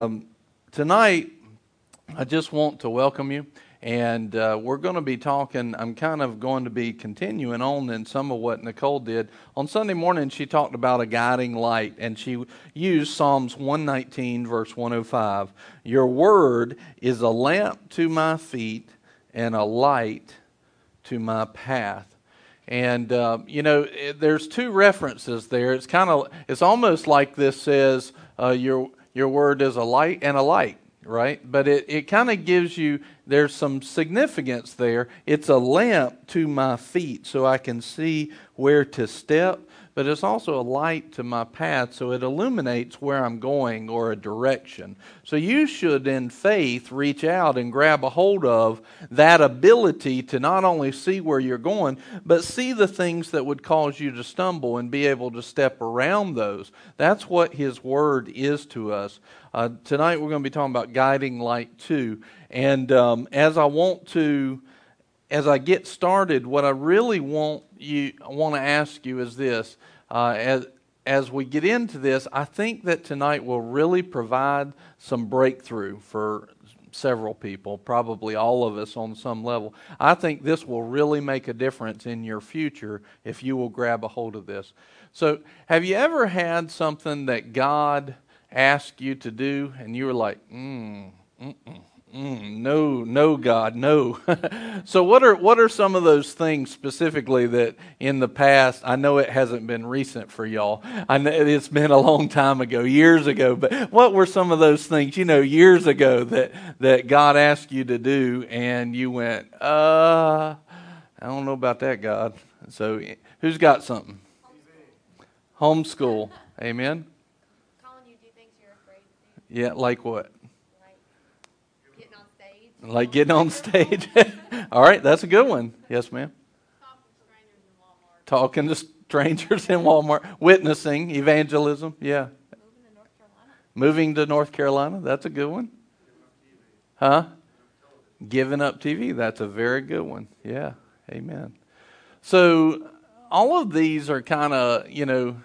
Um, tonight, I just want to welcome you, and uh, we're going to be talking. I'm kind of going to be continuing on in some of what Nicole did. On Sunday morning, she talked about a guiding light, and she used Psalms 119, verse 105. Your word is a lamp to my feet and a light to my path. And uh, you know, it, there's two references there. It's kind of, it's almost like this says, uh, your your word is a light and a light, right? But it, it kind of gives you, there's some significance there. It's a lamp to my feet so I can see where to step but it's also a light to my path, so it illuminates where I'm going or a direction. So you should, in faith, reach out and grab a hold of that ability to not only see where you're going, but see the things that would cause you to stumble and be able to step around those. That's what His Word is to us. Uh, tonight we're going to be talking about guiding light too. And um, as I want to as I get started, what I really want you want to ask you is this: uh, as as we get into this, I think that tonight will really provide some breakthrough for several people, probably all of us on some level. I think this will really make a difference in your future if you will grab a hold of this. So, have you ever had something that God asked you to do and you were like, mm, mm-mm, Mm, no, no, God, no. so, what are what are some of those things specifically that in the past? I know it hasn't been recent for y'all. I know it's been a long time ago, years ago. But what were some of those things, you know, years ago that that God asked you to do, and you went, uh, I don't know about that, God. So, who's got something? Homeschool. Amen. Colin, you do things you're afraid. Yeah, like what? Like getting on stage. All right, that's a good one. Yes, ma'am. Talking to strangers in Walmart, witnessing, evangelism. Yeah. Moving to North Carolina. Moving to North Carolina. That's a good one. Huh? Giving up TV. That's a very good one. Yeah. Amen. So all of these are kind of, you know,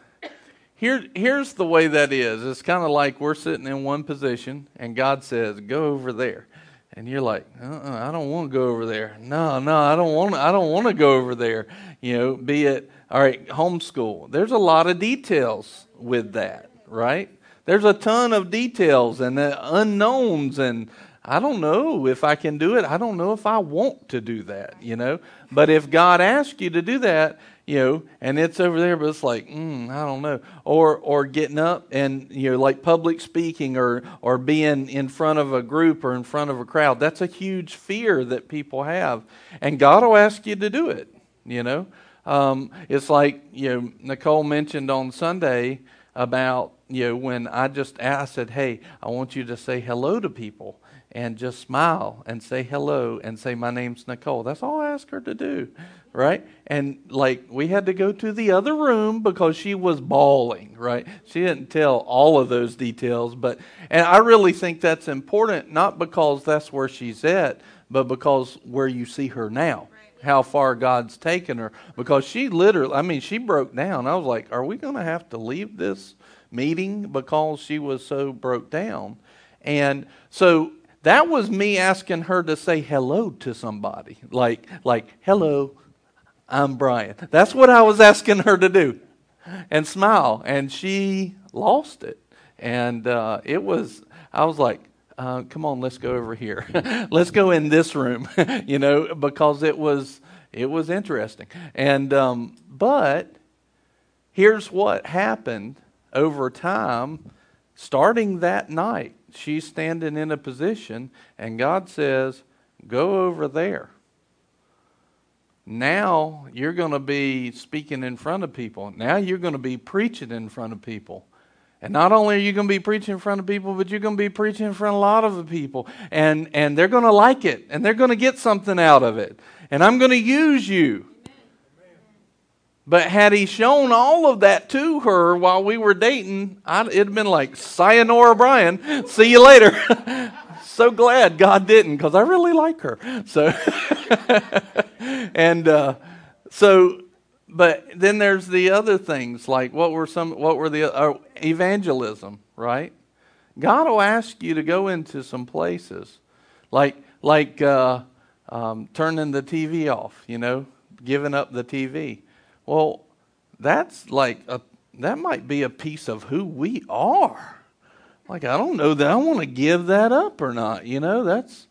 here, here's the way that is. It's kind of like we're sitting in one position and God says, go over there and you're like, uh-uh, I don't want to go over there. No, no, I don't want. I don't want to go over there. You know, be it all right, homeschool. There's a lot of details with that, right? There's a ton of details and unknowns, and I don't know if I can do it. I don't know if I want to do that. You know, but if God asks you to do that, you know, and it's over there, but it's like, mm, I don't know, or or getting up and you know, like public speaking, or or being in front of a group or in front of a crowd. That's a huge fear that people have, and God will ask you to do it. You know, um, it's like you know, Nicole mentioned on Sunday about you know when I just I said, hey, I want you to say hello to people and just smile and say hello and say my name's Nicole. That's all I asked her to do right? And like we had to go to the other room because she was bawling, right? She didn't tell all of those details, but and I really think that's important not because that's where she's at, but because where you see her now. How far God's taken her because she literally I mean she broke down. I was like, are we going to have to leave this meeting because she was so broke down? And so that was me asking her to say hello to somebody. Like like hello, I'm Brian. That's what I was asking her to do and smile. And she lost it. And uh, it was, I was like, uh, come on, let's go over here. let's go in this room, you know, because it was, it was interesting. And, um, but here's what happened over time, starting that night. She's standing in a position, and God says, Go over there. Now you're going to be speaking in front of people. Now you're going to be preaching in front of people. And not only are you going to be preaching in front of people, but you're going to be preaching in front of a lot of people. And, and they're going to like it. And they're going to get something out of it. And I'm going to use you. But had he shown all of that to her while we were dating, it'd have been like, Sayonara, Brian. See you later. so glad God didn't because I really like her. So, and uh, so, but then there's the other things like what were some, what were the uh, evangelism, right? God will ask you to go into some places, like like uh, um, turning the TV off. You know, giving up the TV. Well, that's like a that might be a piece of who we are. Like I don't know that I want to give that up or not. You know, that's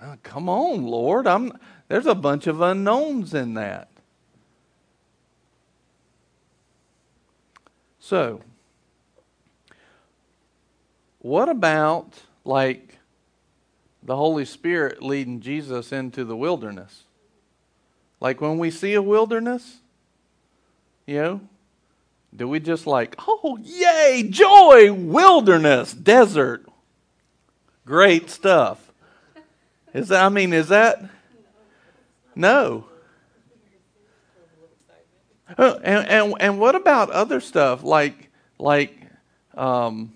uh, come on, Lord. I'm there's a bunch of unknowns in that. So, what about like the Holy Spirit leading Jesus into the wilderness? Like when we see a wilderness, you know, do we just like, oh, yay, joy, wilderness, desert, great stuff? Is that, I mean, is that? No. Oh, and, and, and what about other stuff like, like, um,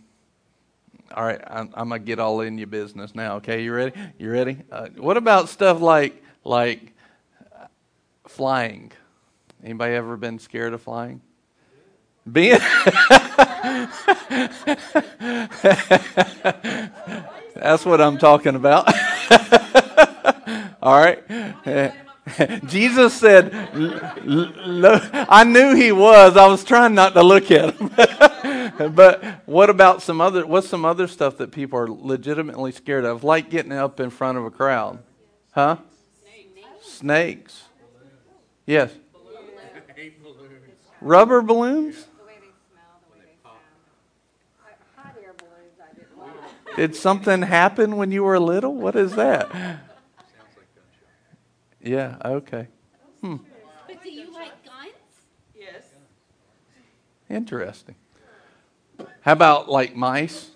all right, I'm, I'm gonna get all in your business now. Okay, you ready? You ready? Uh, what about stuff like like flying? Anybody ever been scared of flying? Being That's what I'm talking about. All right. Jesus said, I knew he was. I was trying not to look at him. but what about some other, what's some other stuff that people are legitimately scared of? Like getting up in front of a crowd. Huh? Snakes. Yes. Rubber balloons? Did something happen when you were little? What is that? Yeah, okay. Hmm. But do you like guns? Yes. Interesting. How about like mice?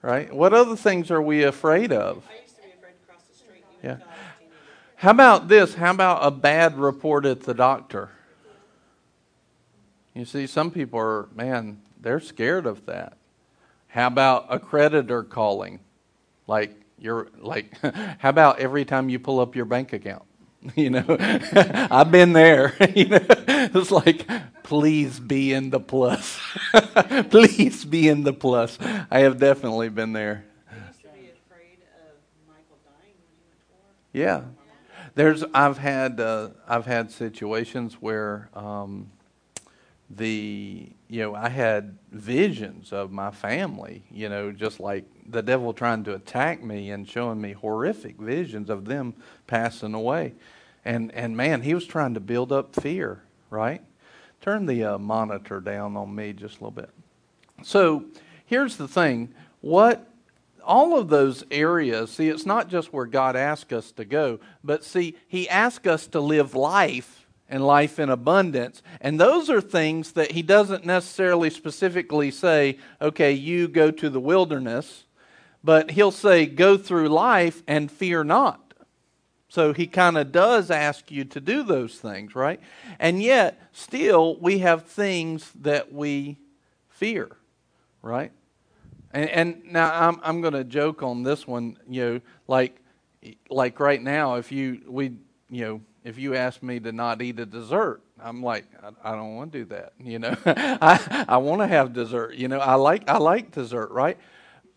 Right? What other things are we afraid of? I used to be afraid to cross the street Yeah. when I was a teenager. How about this? How about a bad report at the doctor? You see, some people are, man, they're scared of that. How about a creditor calling? Like, you're like, how about every time you pull up your bank account? You know, I've been there. you know, it's like, please be in the plus. please be in the plus. I have definitely been there. Yeah. There's I've had uh, I've had situations where um, the you know I had visions of my family, you know, just like the devil trying to attack me and showing me horrific visions of them passing away, and and man, he was trying to build up fear. Right? Turn the uh, monitor down on me just a little bit. So here's the thing: what all of those areas, see, it's not just where God asks us to go, but see, He asks us to live life and life in abundance. And those are things that He doesn't necessarily specifically say, okay, you go to the wilderness, but He'll say, go through life and fear not. So he kind of does ask you to do those things, right? And yet, still, we have things that we fear, right? And, and now I'm I'm going to joke on this one, you know, like like right now, if you we you know if you ask me to not eat a dessert, I'm like I, I don't want to do that, you know. I I want to have dessert, you know. I like I like dessert, right?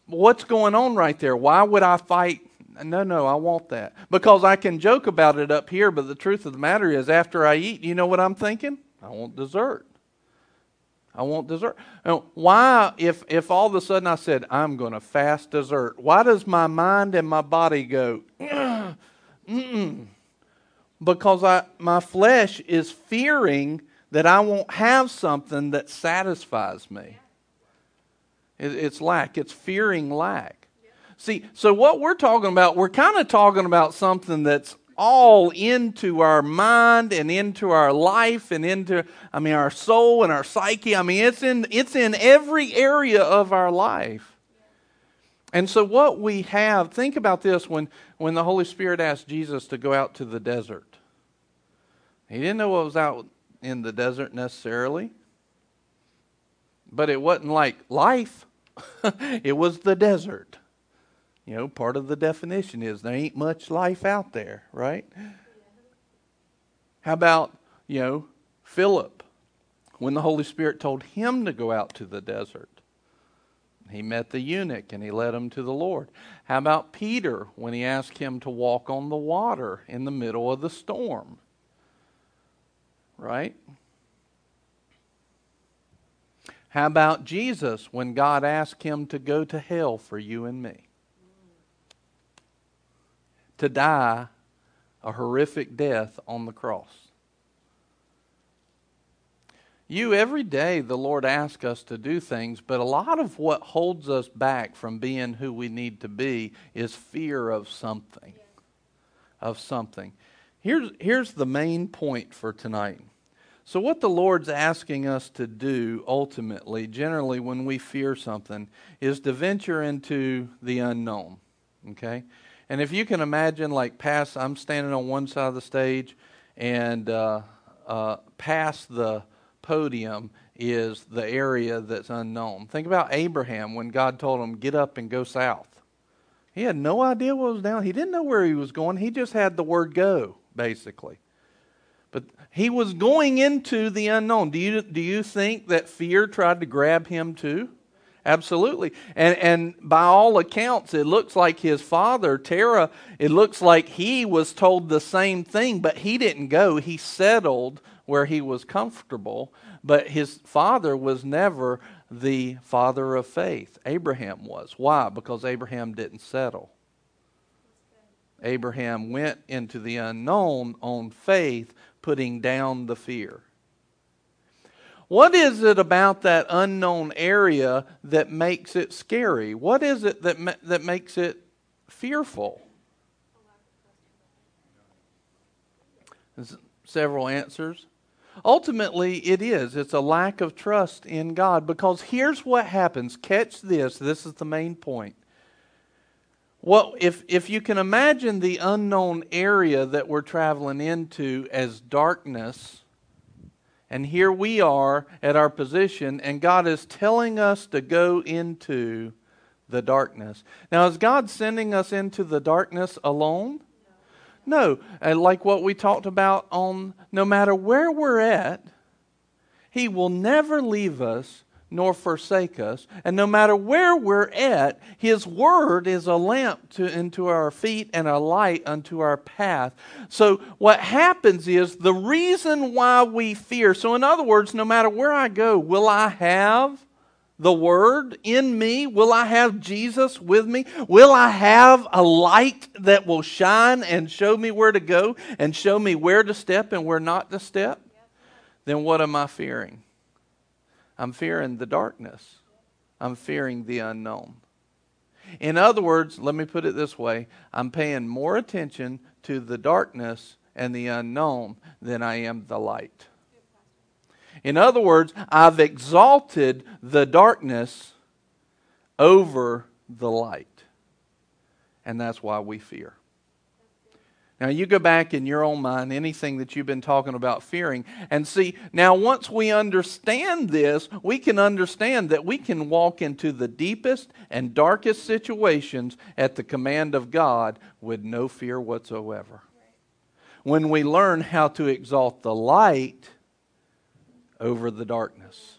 What's going on right there? Why would I fight? No, no, I want that because I can joke about it up here, but the truth of the matter is, after I eat, you know what I'm thinking? I want dessert. I want dessert. Now, why, if, if all of a sudden I said, I'm going to fast dessert, why does my mind and my body go, mm because I, my flesh is fearing that I won't have something that satisfies me. It, it's lack, it's fearing lack. See, so what we're talking about, we're kind of talking about something that's all into our mind and into our life and into I mean our soul and our psyche. I mean it's in it's in every area of our life. And so what we have, think about this when when the Holy Spirit asked Jesus to go out to the desert. He didn't know what was out in the desert necessarily. But it wasn't like life. it was the desert. You know, part of the definition is there ain't much life out there, right? How about, you know, Philip when the Holy Spirit told him to go out to the desert? He met the eunuch and he led him to the Lord. How about Peter when he asked him to walk on the water in the middle of the storm? Right? How about Jesus when God asked him to go to hell for you and me? To die a horrific death on the cross. You, every day, the Lord asks us to do things, but a lot of what holds us back from being who we need to be is fear of something. Of something. Here's, here's the main point for tonight. So, what the Lord's asking us to do ultimately, generally, when we fear something, is to venture into the unknown. Okay? And if you can imagine, like, past, I'm standing on one side of the stage, and uh, uh, past the podium is the area that's unknown. Think about Abraham when God told him, Get up and go south. He had no idea what was down. He didn't know where he was going. He just had the word go, basically. But he was going into the unknown. Do you, do you think that fear tried to grab him too? Absolutely. And, and by all accounts, it looks like his father, Terah, it looks like he was told the same thing, but he didn't go. He settled where he was comfortable, but his father was never the father of faith. Abraham was. Why? Because Abraham didn't settle. Abraham went into the unknown on faith, putting down the fear. What is it about that unknown area that makes it scary? What is it that, ma- that makes it fearful? There's several answers. Ultimately, it is. It's a lack of trust in God because here's what happens. Catch this. This is the main point. Well, if, if you can imagine the unknown area that we're traveling into as darkness, and here we are at our position, and God is telling us to go into the darkness. Now, is God sending us into the darkness alone? No, and like what we talked about on no matter where we're at, He will never leave us nor forsake us. And no matter where we're at, His Word is a lamp to, into our feet and a light unto our path. So, what happens is the reason why we fear. So, in other words, no matter where I go, will I have the Word in me? Will I have Jesus with me? Will I have a light that will shine and show me where to go and show me where to step and where not to step? Then what am I fearing? I'm fearing the darkness. I'm fearing the unknown. In other words, let me put it this way I'm paying more attention to the darkness and the unknown than I am the light. In other words, I've exalted the darkness over the light. And that's why we fear. Now, you go back in your own mind, anything that you've been talking about fearing, and see, now once we understand this, we can understand that we can walk into the deepest and darkest situations at the command of God with no fear whatsoever. When we learn how to exalt the light, over the darkness.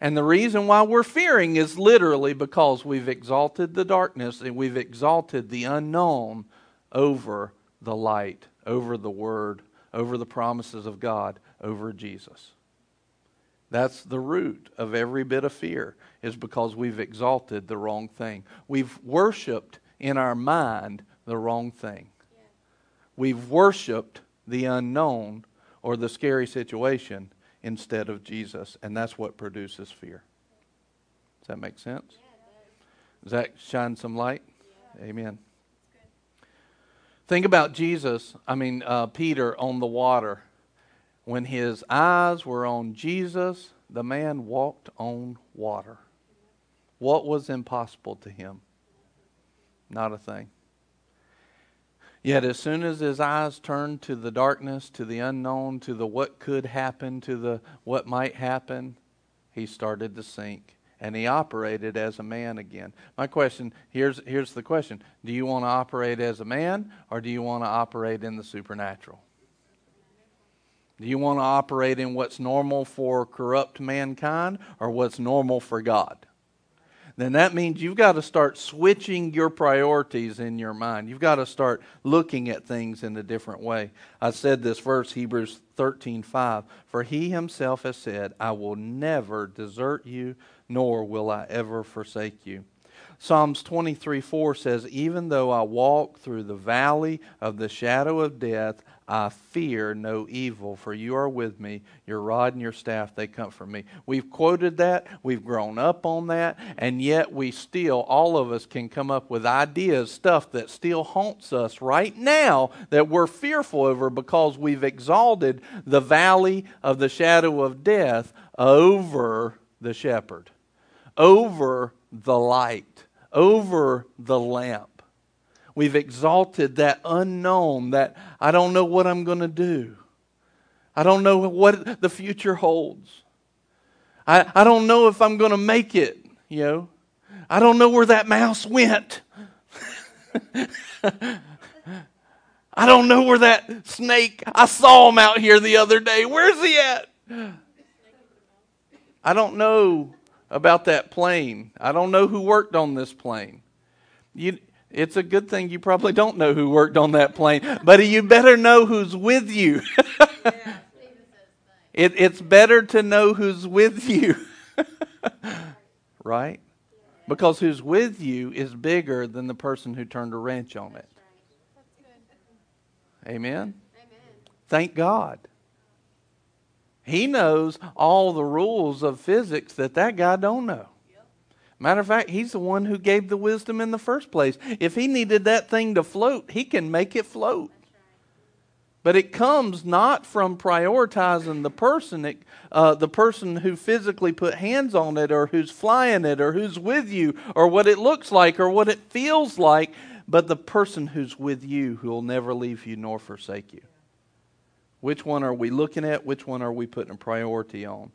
And the reason why we're fearing is literally because we've exalted the darkness and we've exalted the unknown over the light, over the Word, over the promises of God, over Jesus. That's the root of every bit of fear, is because we've exalted the wrong thing. We've worshiped in our mind the wrong thing. We've worshiped the unknown or the scary situation instead of Jesus. And that's what produces fear. Does that make sense? Does that shine some light? Amen. Think about Jesus, I mean, uh, Peter on the water. When his eyes were on Jesus, the man walked on water. What was impossible to him? Not a thing. Yet, as soon as his eyes turned to the darkness, to the unknown, to the what could happen, to the what might happen, he started to sink and he operated as a man again. My question here's, here's the question Do you want to operate as a man or do you want to operate in the supernatural? Do you want to operate in what's normal for corrupt mankind or what's normal for God? Then that means you've got to start switching your priorities in your mind. You've got to start looking at things in a different way. I said this verse, Hebrews 13 5. For he himself has said, I will never desert you, nor will I ever forsake you. Psalms 23 4 says, Even though I walk through the valley of the shadow of death, I fear no evil, for you are with me. Your rod and your staff, they comfort me. We've quoted that, we've grown up on that, and yet we still, all of us can come up with ideas, stuff that still haunts us right now that we're fearful over because we've exalted the valley of the shadow of death over the shepherd, over the light, over the lamp. We've exalted that unknown, that I don't know what I'm going to do. I don't know what the future holds. I, I don't know if I'm going to make it, you know. I don't know where that mouse went. I don't know where that snake, I saw him out here the other day. Where's he at? I don't know about that plane. I don't know who worked on this plane. You, it's a good thing you probably don't know who worked on that plane, but you better know who's with you. it, it's better to know who's with you, right? Because who's with you is bigger than the person who turned a wrench on it. Amen? Thank God. He knows all the rules of physics that that guy don't know. Matter of fact, he's the one who gave the wisdom in the first place. If he needed that thing to float, he can make it float. But it comes not from prioritizing the person, it, uh, the person who physically put hands on it, or who's flying it, or who's with you, or what it looks like, or what it feels like, but the person who's with you, who will never leave you nor forsake you. Which one are we looking at? Which one are we putting a priority on?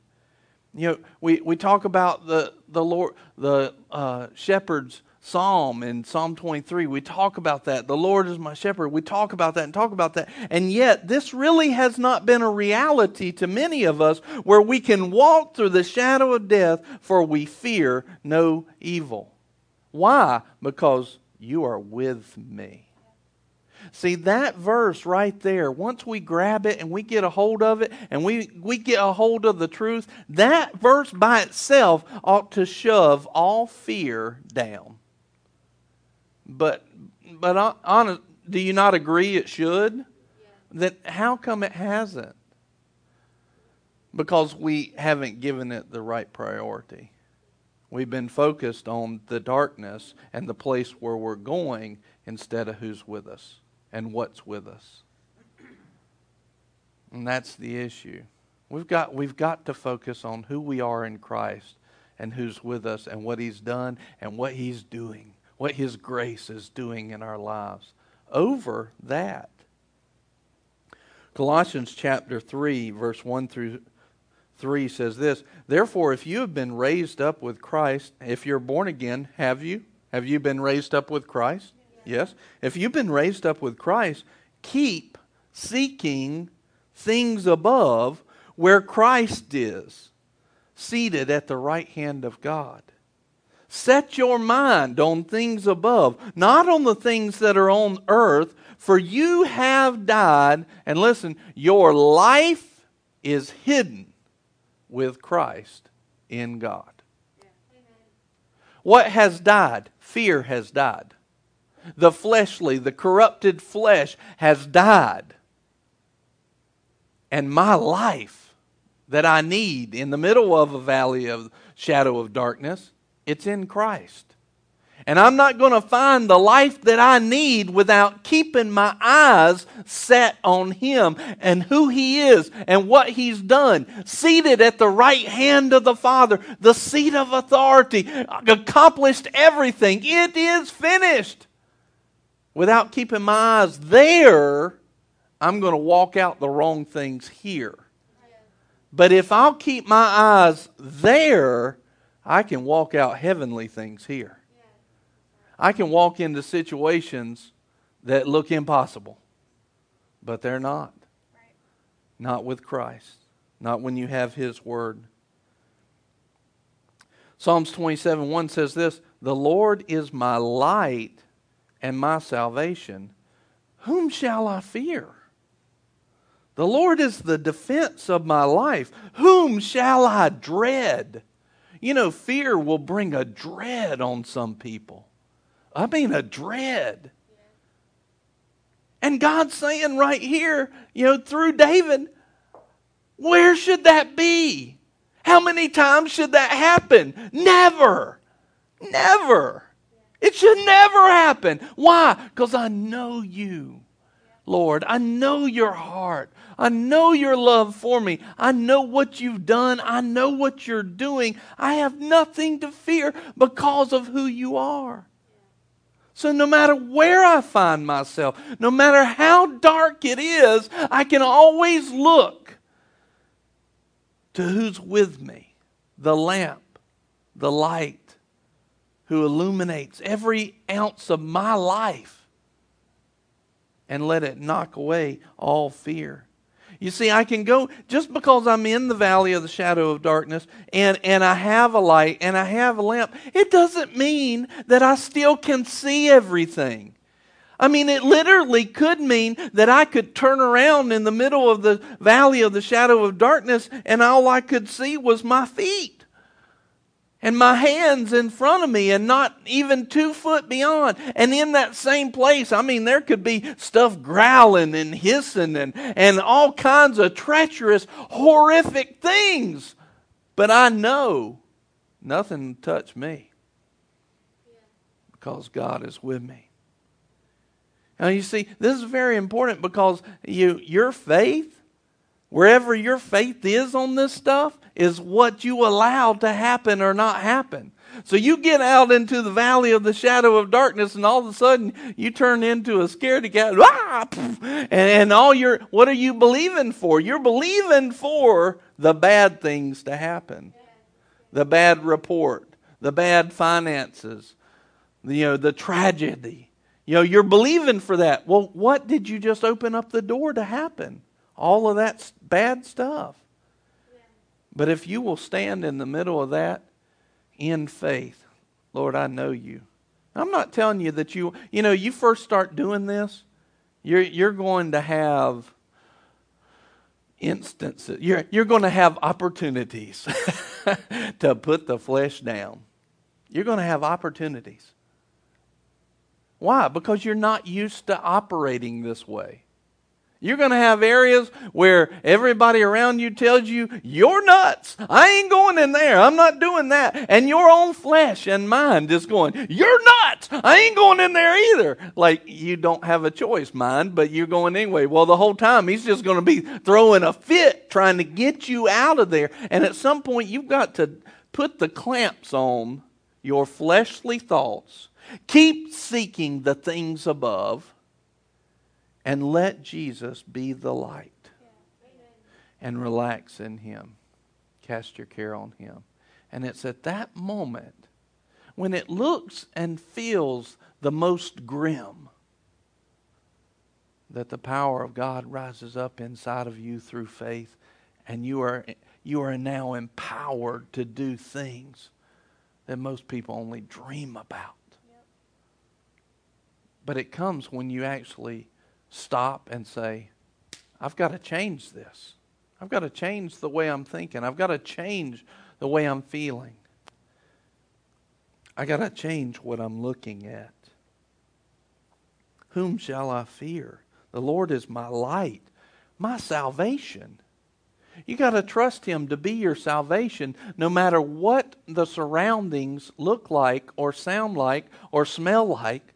You know, we, we talk about the, the Lord, the uh, shepherd's psalm in Psalm 23. We talk about that. The Lord is my shepherd. We talk about that and talk about that. And yet, this really has not been a reality to many of us where we can walk through the shadow of death, for we fear no evil. Why? Because you are with me. See, that verse right there, once we grab it and we get a hold of it and we, we get a hold of the truth, that verse by itself ought to shove all fear down. But, but honest, do you not agree it should? Yeah. That how come it hasn't? Because we haven't given it the right priority. We've been focused on the darkness and the place where we're going instead of who's with us and what's with us. And that's the issue. We've got, we've got to focus on who we are in Christ and who's with us and what He's done and what He's doing, what His grace is doing in our lives. Over that. Colossians chapter 3, verse 1 through 3 says this Therefore, if you have been raised up with Christ, if you're born again, have you? Have you been raised up with Christ? Yes? If you've been raised up with Christ, keep seeking things above where Christ is, seated at the right hand of God. Set your mind on things above, not on the things that are on earth, for you have died, and listen, your life is hidden with Christ in God. What has died? Fear has died the fleshly, the corrupted flesh has died. And my life that I need in the middle of a valley of shadow of darkness, it's in Christ. And I'm not going to find the life that I need without keeping my eyes set on Him and who He is and what He's done. Seated at the right hand of the Father, the seat of authority, accomplished everything. It is finished without keeping my eyes there, I'm going to walk out the wrong things here. But if I'll keep my eyes there, I can walk out heavenly things here. I can walk into situations that look impossible, but they're not. Not with Christ, not when you have His Word. Psalms 27 1 says this The Lord is my light and my salvation. Whom shall I fear? The Lord is the defense of my life. Whom shall I dread? You know, fear will bring a dread on some people. I mean, a dread. And God's saying right here, you know, through David, where should that be? How many times should that happen? Never. Never. It should never happen. Why? Because I know you, Lord. I know your heart. I know your love for me. I know what you've done. I know what you're doing. I have nothing to fear because of who you are. So, no matter where I find myself, no matter how dark it is, I can always look to who's with me the lamp, the light, who illuminates every ounce of my life and let it knock away all fear. You see, I can go just because I'm in the valley of the shadow of darkness and, and I have a light and I have a lamp, it doesn't mean that I still can see everything. I mean, it literally could mean that I could turn around in the middle of the valley of the shadow of darkness and all I could see was my feet and my hands in front of me and not even two foot beyond. And in that same place, I mean, there could be stuff growling and hissing and, and all kinds of treacherous, horrific things. But I know nothing touched me because God is with me. Now, you see, this is very important because you, your faith, wherever your faith is on this stuff, is what you allow to happen or not happen. So you get out into the valley of the shadow of darkness, and all of a sudden you turn into a scaredy cat. Ah, and, and all your what are you believing for? You're believing for the bad things to happen, the bad report, the bad finances, you know, the tragedy. You know, you're believing for that. Well, what did you just open up the door to happen? All of that bad stuff. But if you will stand in the middle of that in faith, Lord, I know you. I'm not telling you that you, you know, you first start doing this, you're, you're going to have instances, you're, you're going to have opportunities to put the flesh down. You're going to have opportunities. Why? Because you're not used to operating this way. You're going to have areas where everybody around you tells you, you're nuts. I ain't going in there. I'm not doing that. And your own flesh and mind is going, you're nuts. I ain't going in there either. Like you don't have a choice, mind, but you're going anyway. Well, the whole time he's just going to be throwing a fit trying to get you out of there. And at some point, you've got to put the clamps on your fleshly thoughts. Keep seeking the things above and let Jesus be the light. And relax in Him. Cast your care on Him. And it's at that moment when it looks and feels the most grim that the power of God rises up inside of you through faith and you are you are now empowered to do things that most people only dream about. Yep. But it comes when you actually stop and say, I've got to change this. I've got to change the way I'm thinking. I've got to change the way I'm feeling. I got to change what I'm looking at. Whom shall I fear? The Lord is my light, my salvation. You got to trust Him to be your salvation no matter what the surroundings look like, or sound like, or smell like.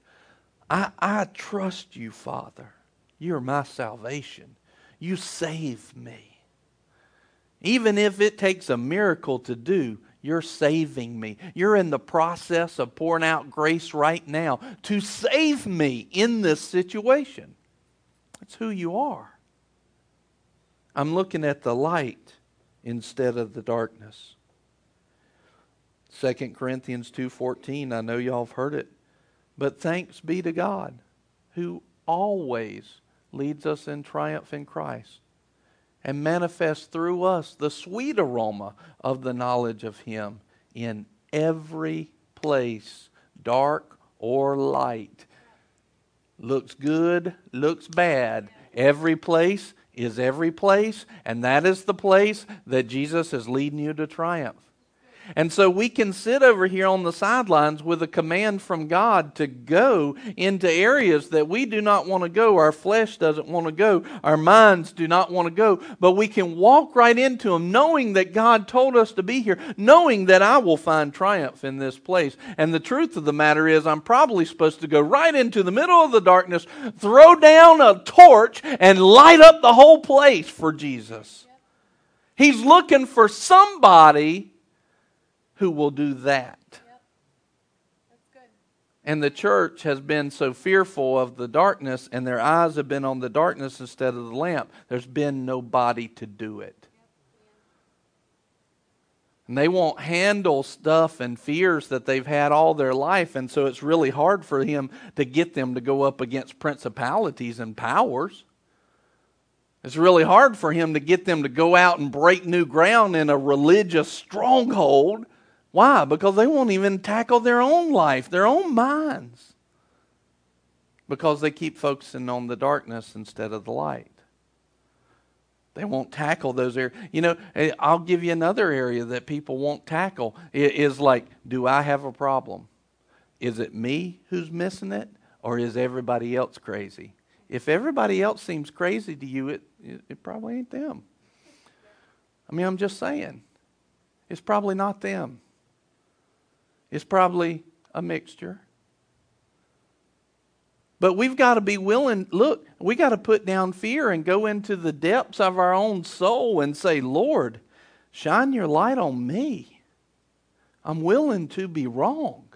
I, I trust you, Father. You're my salvation. You save me. Even if it takes a miracle to do, you're saving me. You're in the process of pouring out grace right now to save me in this situation. That's who you are. I'm looking at the light instead of the darkness. 2 Corinthians 2:14 I know y'all have heard it but thanks be to God who always leads us in triumph in Christ and manifests through us the sweet aroma of the knowledge of Him in every place, dark or light. Looks good, looks bad. Every place is every place, and that is the place that Jesus is leading you to triumph. And so we can sit over here on the sidelines with a command from God to go into areas that we do not want to go. Our flesh doesn't want to go. Our minds do not want to go. But we can walk right into them knowing that God told us to be here, knowing that I will find triumph in this place. And the truth of the matter is, I'm probably supposed to go right into the middle of the darkness, throw down a torch, and light up the whole place for Jesus. He's looking for somebody who will do that. And the church has been so fearful of the darkness, and their eyes have been on the darkness instead of the lamp. There's been nobody to do it. And they won't handle stuff and fears that they've had all their life, and so it's really hard for him to get them to go up against principalities and powers. It's really hard for him to get them to go out and break new ground in a religious stronghold why? Because they won't even tackle their own life, their own minds. Because they keep focusing on the darkness instead of the light. They won't tackle those areas. You know, eh, I'll give you another area that people won't tackle. It is like, do I have a problem? Is it me who's missing it, or is everybody else crazy? If everybody else seems crazy to you, it, it, it probably ain't them. I mean, I'm just saying. It's probably not them. It's probably a mixture. But we've got to be willing, look, we got to put down fear and go into the depths of our own soul and say, Lord, shine your light on me. I'm willing to be wrong.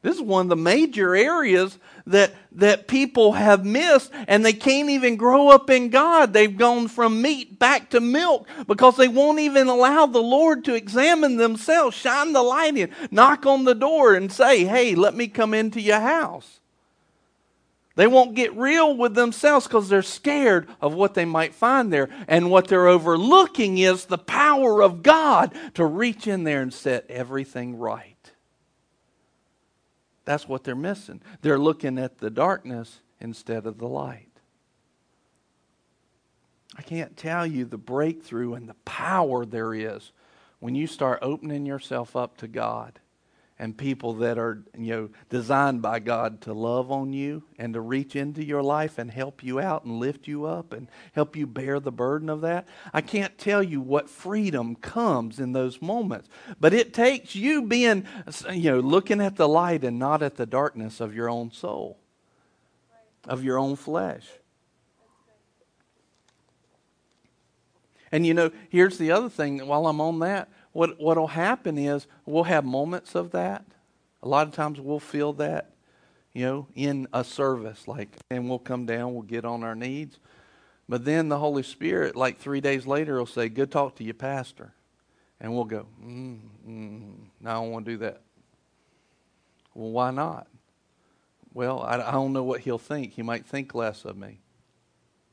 This is one of the major areas that, that people have missed, and they can't even grow up in God. They've gone from meat back to milk because they won't even allow the Lord to examine themselves, shine the light in, knock on the door, and say, Hey, let me come into your house. They won't get real with themselves because they're scared of what they might find there. And what they're overlooking is the power of God to reach in there and set everything right. That's what they're missing. They're looking at the darkness instead of the light. I can't tell you the breakthrough and the power there is when you start opening yourself up to God and people that are you know designed by God to love on you and to reach into your life and help you out and lift you up and help you bear the burden of that. I can't tell you what freedom comes in those moments, but it takes you being you know looking at the light and not at the darkness of your own soul, of your own flesh. And you know, here's the other thing while I'm on that what what'll happen is we'll have moments of that. A lot of times we'll feel that, you know, in a service, like, and we'll come down, we'll get on our knees. But then the Holy Spirit, like three days later, will say, Good talk to your pastor. And we'll go, mm, mm, No, I don't want to do that. Well, why not? Well, I, I don't know what he'll think. He might think less of me.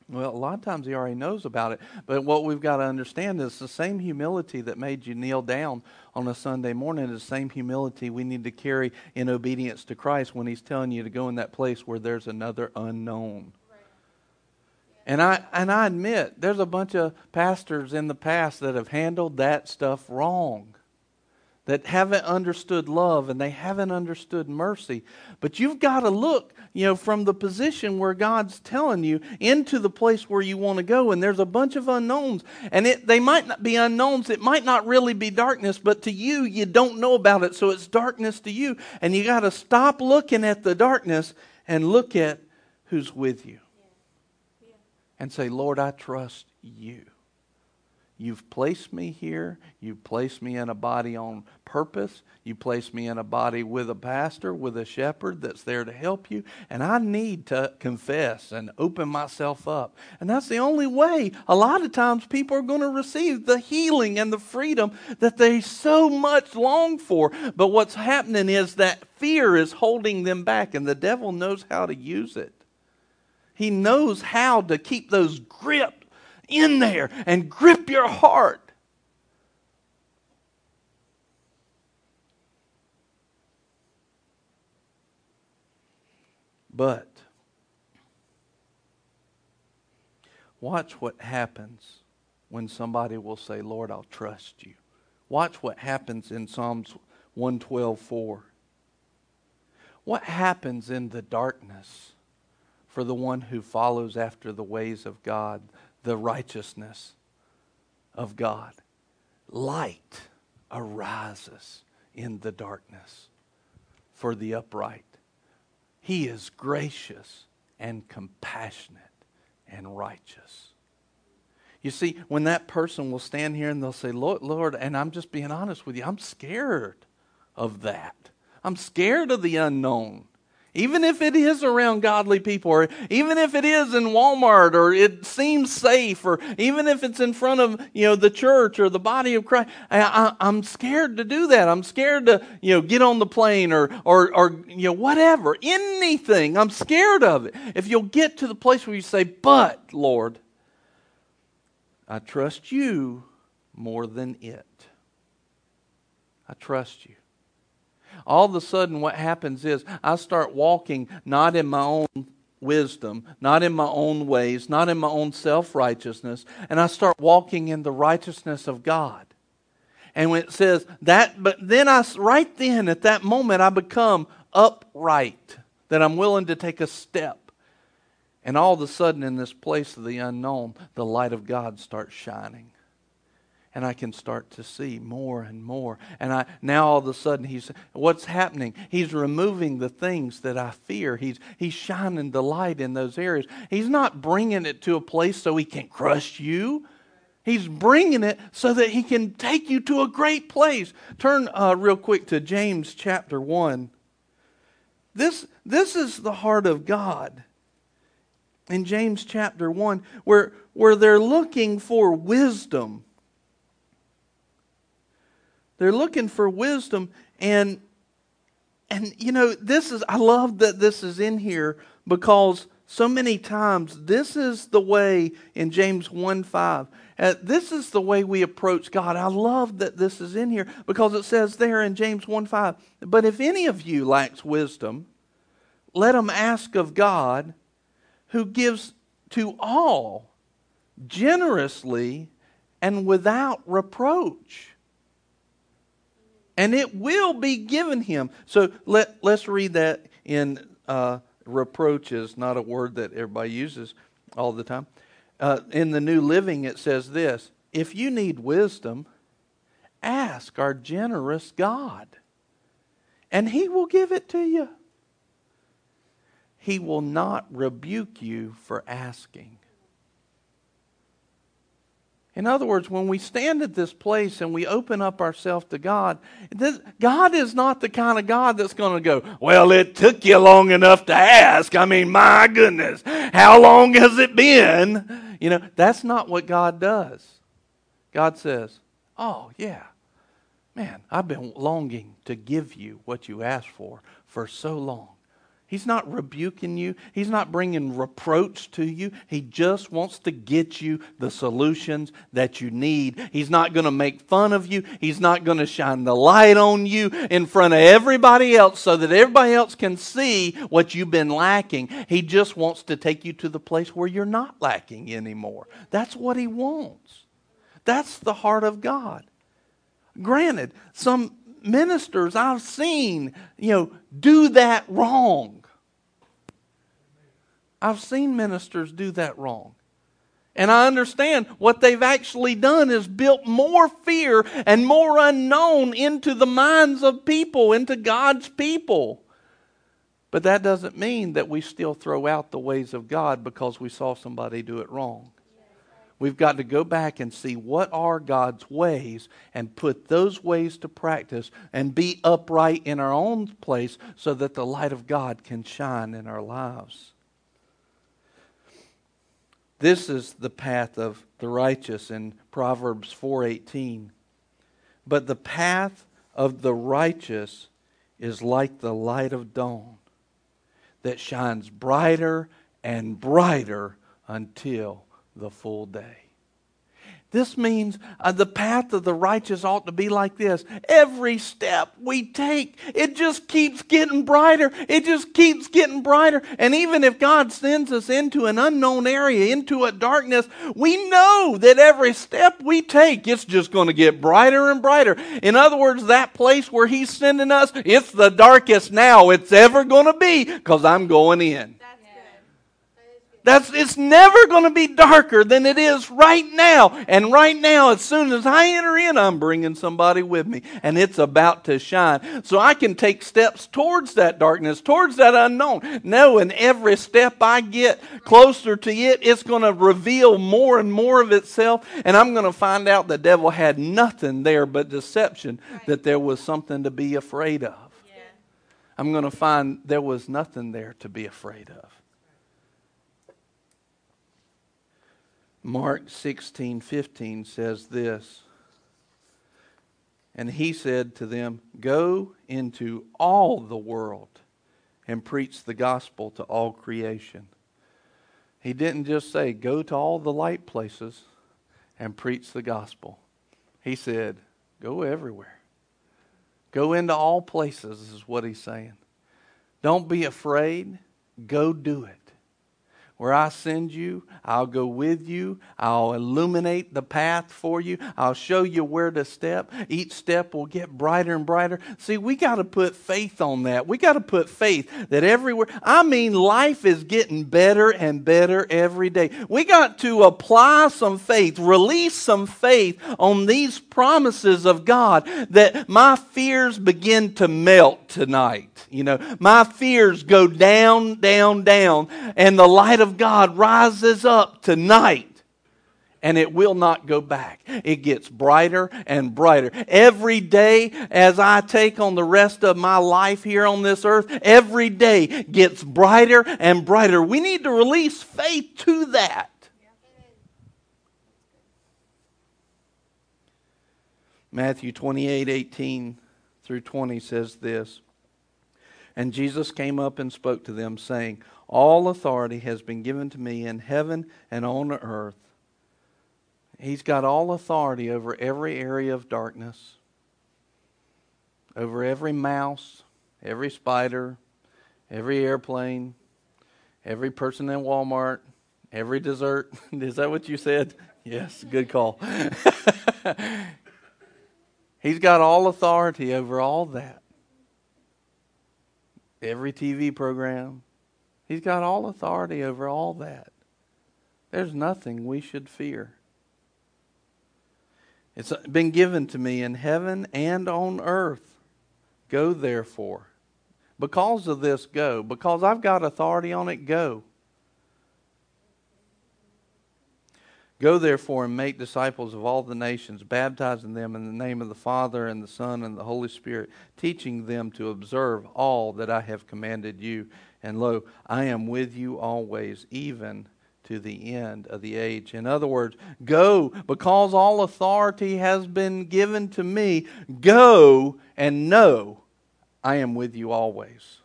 Well, a lot of times he already knows about it. But what we've got to understand is the same humility that made you kneel down on a Sunday morning is the same humility we need to carry in obedience to Christ when he's telling you to go in that place where there's another unknown. And I and I admit there's a bunch of pastors in the past that have handled that stuff wrong that haven't understood love and they haven't understood mercy. But you've got to look, you know, from the position where God's telling you into the place where you want to go. And there's a bunch of unknowns. And it, they might not be unknowns. It might not really be darkness, but to you, you don't know about it. So it's darkness to you. And you got to stop looking at the darkness and look at who's with you. And say, Lord, I trust you. You've placed me here. You've placed me in a body on purpose. You placed me in a body with a pastor, with a shepherd that's there to help you. And I need to confess and open myself up. And that's the only way a lot of times people are going to receive the healing and the freedom that they so much long for. But what's happening is that fear is holding them back, and the devil knows how to use it. He knows how to keep those gripped in there and grip your heart. But watch what happens when somebody will say, Lord, I'll trust you. Watch what happens in Psalms 112.4. What happens in the darkness for the one who follows after the ways of God, the righteousness of God? Light arises in the darkness for the upright. He is gracious and compassionate and righteous. You see, when that person will stand here and they'll say, Lord, Lord, and I'm just being honest with you, I'm scared of that. I'm scared of the unknown. Even if it is around godly people, or even if it is in Walmart, or it seems safe, or even if it's in front of you know the church or the body of Christ, I, am scared to do that. I'm scared to you know get on the plane or or or you know whatever, anything. I'm scared of it. If you'll get to the place where you say, "But Lord, I trust you more than it. I trust you." All of a sudden what happens is I start walking not in my own wisdom, not in my own ways, not in my own self righteousness, and I start walking in the righteousness of God. And when it says that, but then I, right then at that moment, I become upright, that I'm willing to take a step. And all of a sudden, in this place of the unknown, the light of God starts shining and I can start to see more and more. And I now all of a sudden he's what's happening? He's removing the things that I fear. He's he's shining the light in those areas. He's not bringing it to a place so he can crush you. He's bringing it so that he can take you to a great place. Turn uh, real quick to James chapter 1. This, this is the heart of God. In James chapter 1, where, where they're looking for wisdom they're looking for wisdom and and you know, this is I love that this is in here because so many times this is the way in James 1 5. Uh, this is the way we approach God. I love that this is in here because it says there in James 1 5, but if any of you lacks wisdom, let him ask of God who gives to all generously and without reproach and it will be given him. So let, let's read that in uh, reproaches, not a word that everybody uses all the time. Uh, in the New Living, it says this If you need wisdom, ask our generous God, and he will give it to you. He will not rebuke you for asking. In other words, when we stand at this place and we open up ourselves to God, this, God is not the kind of God that's going to go, Well, it took you long enough to ask. I mean, my goodness, how long has it been? You know, that's not what God does. God says, Oh, yeah, man, I've been longing to give you what you asked for for so long. He's not rebuking you. He's not bringing reproach to you. He just wants to get you the solutions that you need. He's not going to make fun of you. He's not going to shine the light on you in front of everybody else so that everybody else can see what you've been lacking. He just wants to take you to the place where you're not lacking anymore. That's what he wants. That's the heart of God. Granted, some ministers I've seen, you know, do that wrong. I've seen ministers do that wrong. And I understand what they've actually done is built more fear and more unknown into the minds of people, into God's people. But that doesn't mean that we still throw out the ways of God because we saw somebody do it wrong. We've got to go back and see what are God's ways and put those ways to practice and be upright in our own place so that the light of God can shine in our lives. This is the path of the righteous in Proverbs 4:18. But the path of the righteous is like the light of dawn that shines brighter and brighter until the full day. This means uh, the path of the righteous ought to be like this. Every step we take, it just keeps getting brighter. It just keeps getting brighter. And even if God sends us into an unknown area, into a darkness, we know that every step we take, it's just going to get brighter and brighter. In other words, that place where He's sending us, it's the darkest now it's ever going to be because I'm going in. That's it's never going to be darker than it is right now. And right now, as soon as I enter in, I'm bringing somebody with me, and it's about to shine. So I can take steps towards that darkness, towards that unknown, knowing every step I get closer to it, it's going to reveal more and more of itself, and I'm going to find out the devil had nothing there but deception. That there was something to be afraid of. I'm going to find there was nothing there to be afraid of. Mark 16, 15 says this. And he said to them, Go into all the world and preach the gospel to all creation. He didn't just say, Go to all the light places and preach the gospel. He said, Go everywhere. Go into all places, is what he's saying. Don't be afraid. Go do it. Where I send you, I'll go with you. I'll illuminate the path for you. I'll show you where to step. Each step will get brighter and brighter. See, we got to put faith on that. We got to put faith that everywhere, I mean, life is getting better and better every day. We got to apply some faith, release some faith on these promises of God that my fears begin to melt tonight. You know, my fears go down, down, down, and the light of God rises up tonight. And it will not go back. It gets brighter and brighter. Every day, as I take on the rest of my life here on this earth, every day gets brighter and brighter. We need to release faith to that. Matthew 28 18 through 20 says this. And Jesus came up and spoke to them, saying, All authority has been given to me in heaven and on earth. He's got all authority over every area of darkness, over every mouse, every spider, every airplane, every person in Walmart, every dessert. Is that what you said? Yes, good call. He's got all authority over all that every TV program. He's got all authority over all that. There's nothing we should fear. It's been given to me in heaven and on earth. Go therefore. Because of this, go. Because I've got authority on it, go. Go therefore and make disciples of all the nations, baptizing them in the name of the Father and the Son and the Holy Spirit, teaching them to observe all that I have commanded you. And lo, I am with you always, even to the end of the age. In other words, go because all authority has been given to me. Go and know I am with you always.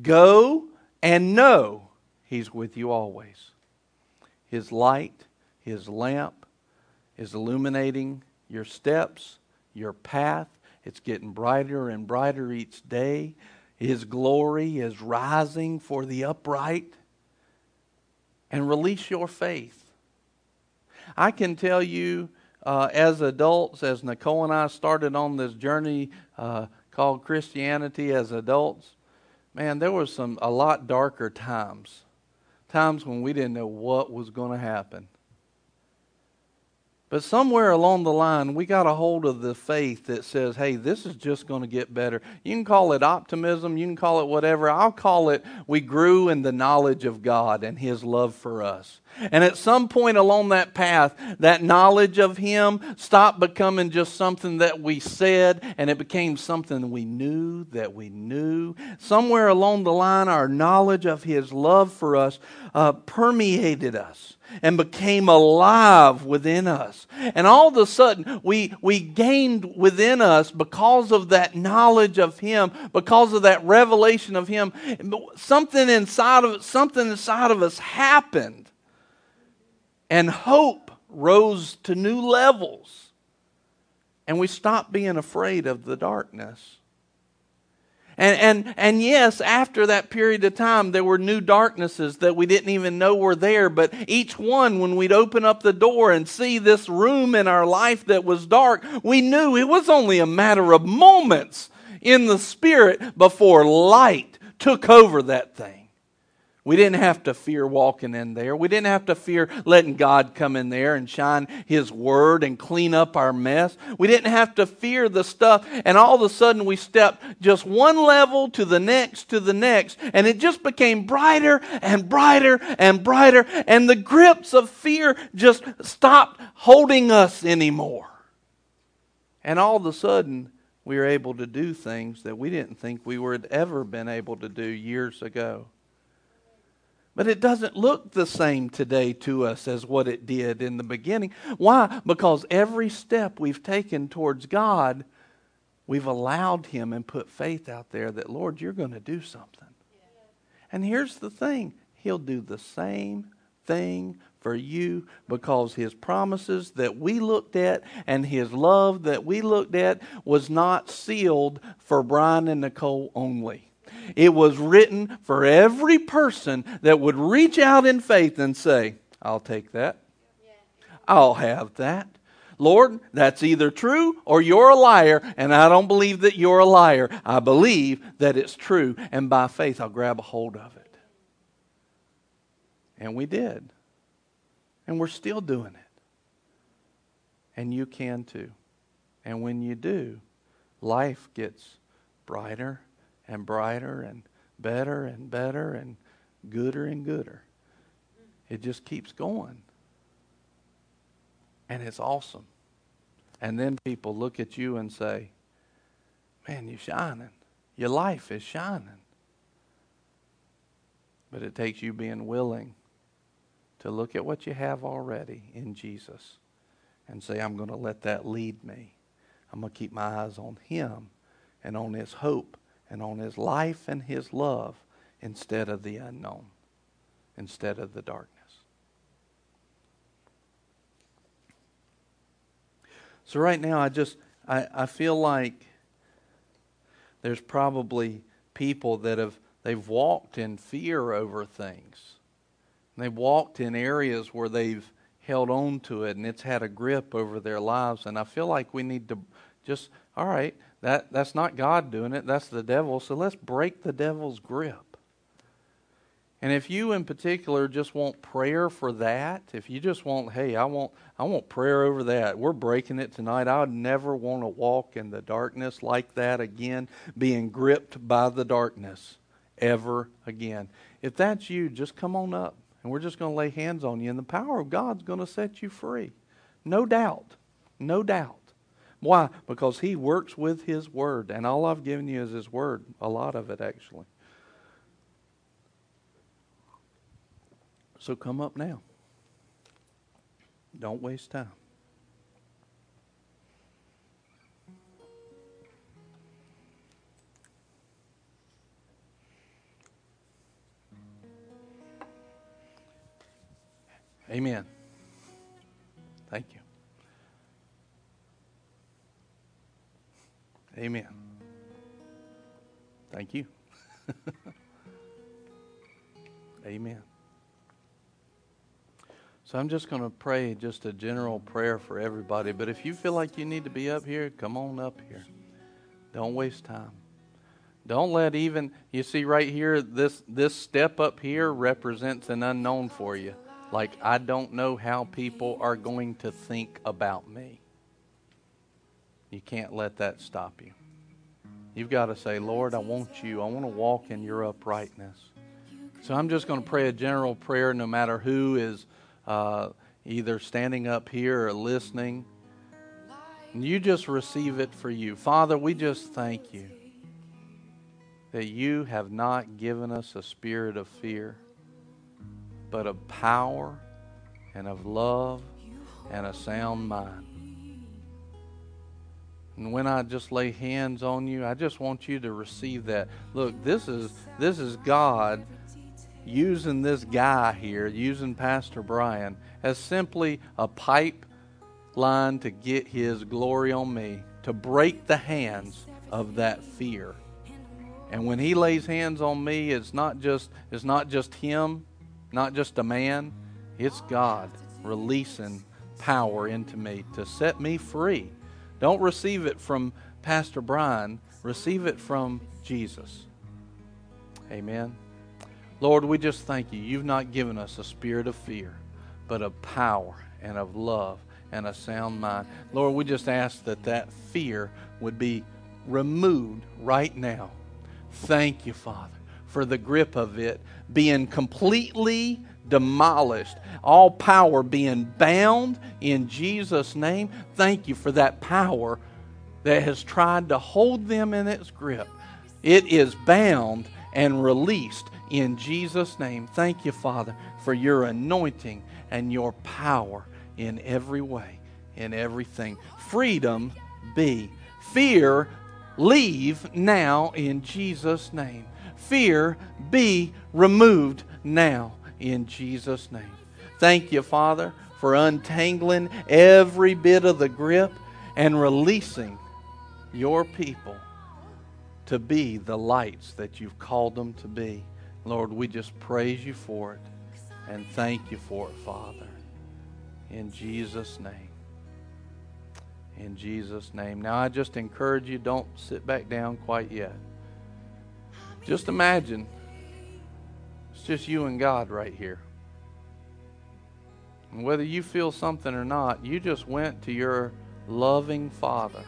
Go and know He's with you always. His light his lamp is illuminating your steps, your path. It's getting brighter and brighter each day. His glory is rising for the upright. And release your faith. I can tell you, uh, as adults, as Nicole and I started on this journey uh, called Christianity as adults, man, there were some a lot darker times, times when we didn't know what was going to happen. But somewhere along the line, we got a hold of the faith that says, hey, this is just going to get better. You can call it optimism, you can call it whatever. I'll call it we grew in the knowledge of God and His love for us. And at some point along that path, that knowledge of Him stopped becoming just something that we said and it became something we knew that we knew. Somewhere along the line, our knowledge of His love for us uh, permeated us and became alive within us. And all of a sudden, we, we gained within us because of that knowledge of Him, because of that revelation of Him, something inside of something inside of us happened. And hope rose to new levels. And we stopped being afraid of the darkness. And, and, and yes, after that period of time, there were new darknesses that we didn't even know were there. But each one, when we'd open up the door and see this room in our life that was dark, we knew it was only a matter of moments in the spirit before light took over that thing. We didn't have to fear walking in there. We didn't have to fear letting God come in there and shine His word and clean up our mess. We didn't have to fear the stuff. And all of a sudden, we stepped just one level to the next to the next. And it just became brighter and brighter and brighter. And the grips of fear just stopped holding us anymore. And all of a sudden, we were able to do things that we didn't think we would ever been able to do years ago. But it doesn't look the same today to us as what it did in the beginning. Why? Because every step we've taken towards God, we've allowed Him and put faith out there that, Lord, you're going to do something. And here's the thing He'll do the same thing for you because His promises that we looked at and His love that we looked at was not sealed for Brian and Nicole only. It was written for every person that would reach out in faith and say, I'll take that. I'll have that. Lord, that's either true or you're a liar, and I don't believe that you're a liar. I believe that it's true, and by faith I'll grab a hold of it. And we did. And we're still doing it. And you can too. And when you do, life gets brighter and brighter and better and better and gooder and gooder. It just keeps going. And it's awesome. And then people look at you and say, Man, you're shining. Your life is shining. But it takes you being willing to look at what you have already in Jesus and say, I'm going to let that lead me. I'm going to keep my eyes on Him and on His hope and on his life and his love instead of the unknown, instead of the darkness. So right now I just I, I feel like there's probably people that have they've walked in fear over things. They've walked in areas where they've held on to it and it's had a grip over their lives. And I feel like we need to just, all right, that, that's not God doing it, that's the devil. So let's break the devil's grip. And if you in particular just want prayer for that, if you just want, hey, I want I want prayer over that. We're breaking it tonight. I would never want to walk in the darkness like that again, being gripped by the darkness ever again. If that's you, just come on up and we're just going to lay hands on you and the power of God's going to set you free. No doubt. No doubt. Why? Because He works with His Word, and all I've given you is His Word, a lot of it actually. So come up now. Don't waste time. Amen. Amen. Thank you. Amen. So I'm just going to pray just a general prayer for everybody. But if you feel like you need to be up here, come on up here. Don't waste time. Don't let even you see right here this this step up here represents an unknown for you. Like I don't know how people are going to think about me. You can't let that stop you. You've got to say, Lord, I want you. I want to walk in your uprightness. So I'm just going to pray a general prayer no matter who is uh, either standing up here or listening. And you just receive it for you. Father, we just thank you that you have not given us a spirit of fear, but of power and of love and a sound mind. And when I just lay hands on you, I just want you to receive that. Look, this is this is God using this guy here, using Pastor Brian, as simply a pipe line to get his glory on me, to break the hands of that fear. And when he lays hands on me, it's not just it's not just him, not just a man, it's God releasing power into me to set me free. Don't receive it from Pastor Brian, receive it from Jesus. Amen. Lord, we just thank you. You've not given us a spirit of fear, but of power and of love and a sound mind. Lord, we just ask that that fear would be removed right now. Thank you, Father, for the grip of it being completely demolished, all power being bound in Jesus' name. Thank you for that power that has tried to hold them in its grip. It is bound and released in Jesus' name. Thank you, Father, for your anointing and your power in every way, in everything. Freedom be. Fear leave now in Jesus' name. Fear be removed now in Jesus' name. Thank you, Father, for untangling every bit of the grip and releasing your people to be the lights that you've called them to be. Lord, we just praise you for it and thank you for it, Father. In Jesus' name. In Jesus' name. Now, I just encourage you don't sit back down quite yet. Just imagine it's just you and God right here. And whether you feel something or not, you just went to your loving Father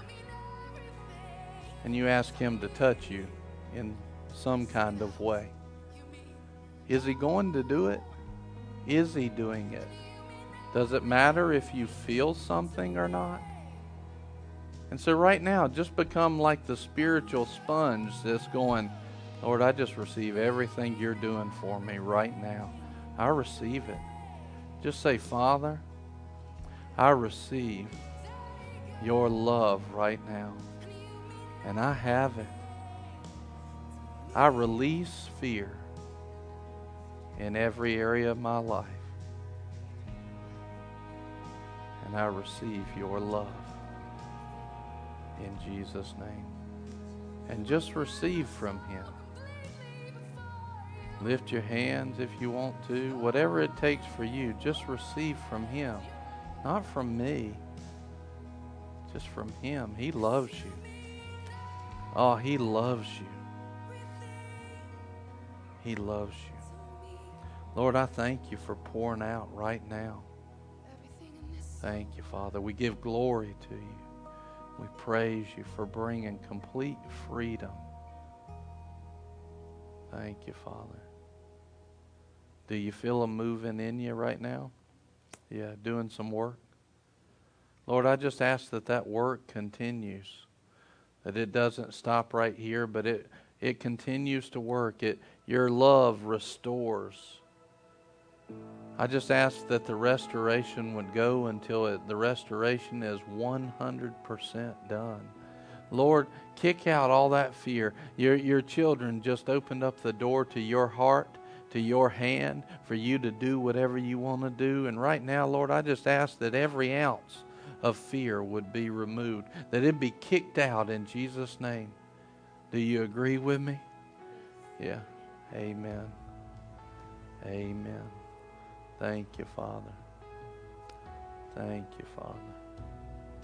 and you ask Him to touch you in some kind of way. Is He going to do it? Is He doing it? Does it matter if you feel something or not? And so, right now, just become like the spiritual sponge that's going, Lord, I just receive everything you're doing for me right now. I receive it. Just say, Father, I receive your love right now and I have it. I release fear in every area of my life. And I receive your love in Jesus' name. And just receive from Him. Lift your hands if you want to. Whatever it takes for you, just receive from Him. Not from me, just from Him. He loves you. Oh, He loves you. He loves you. Lord, I thank you for pouring out right now. Thank you, Father. We give glory to you. We praise you for bringing complete freedom. Thank you, Father. Do you feel them moving in you right now? Yeah, doing some work. Lord, I just ask that that work continues that it doesn't stop right here, but it, it continues to work. It, your love restores. I just ask that the restoration would go until it, the restoration is 100% done. Lord, kick out all that fear. Your, your children just opened up the door to your heart, to your hand, for you to do whatever you want to do. And right now, Lord, I just ask that every ounce of fear would be removed, that it be kicked out in Jesus' name. Do you agree with me? Yeah. Amen. Amen. Thank you, Father. Thank you, Father.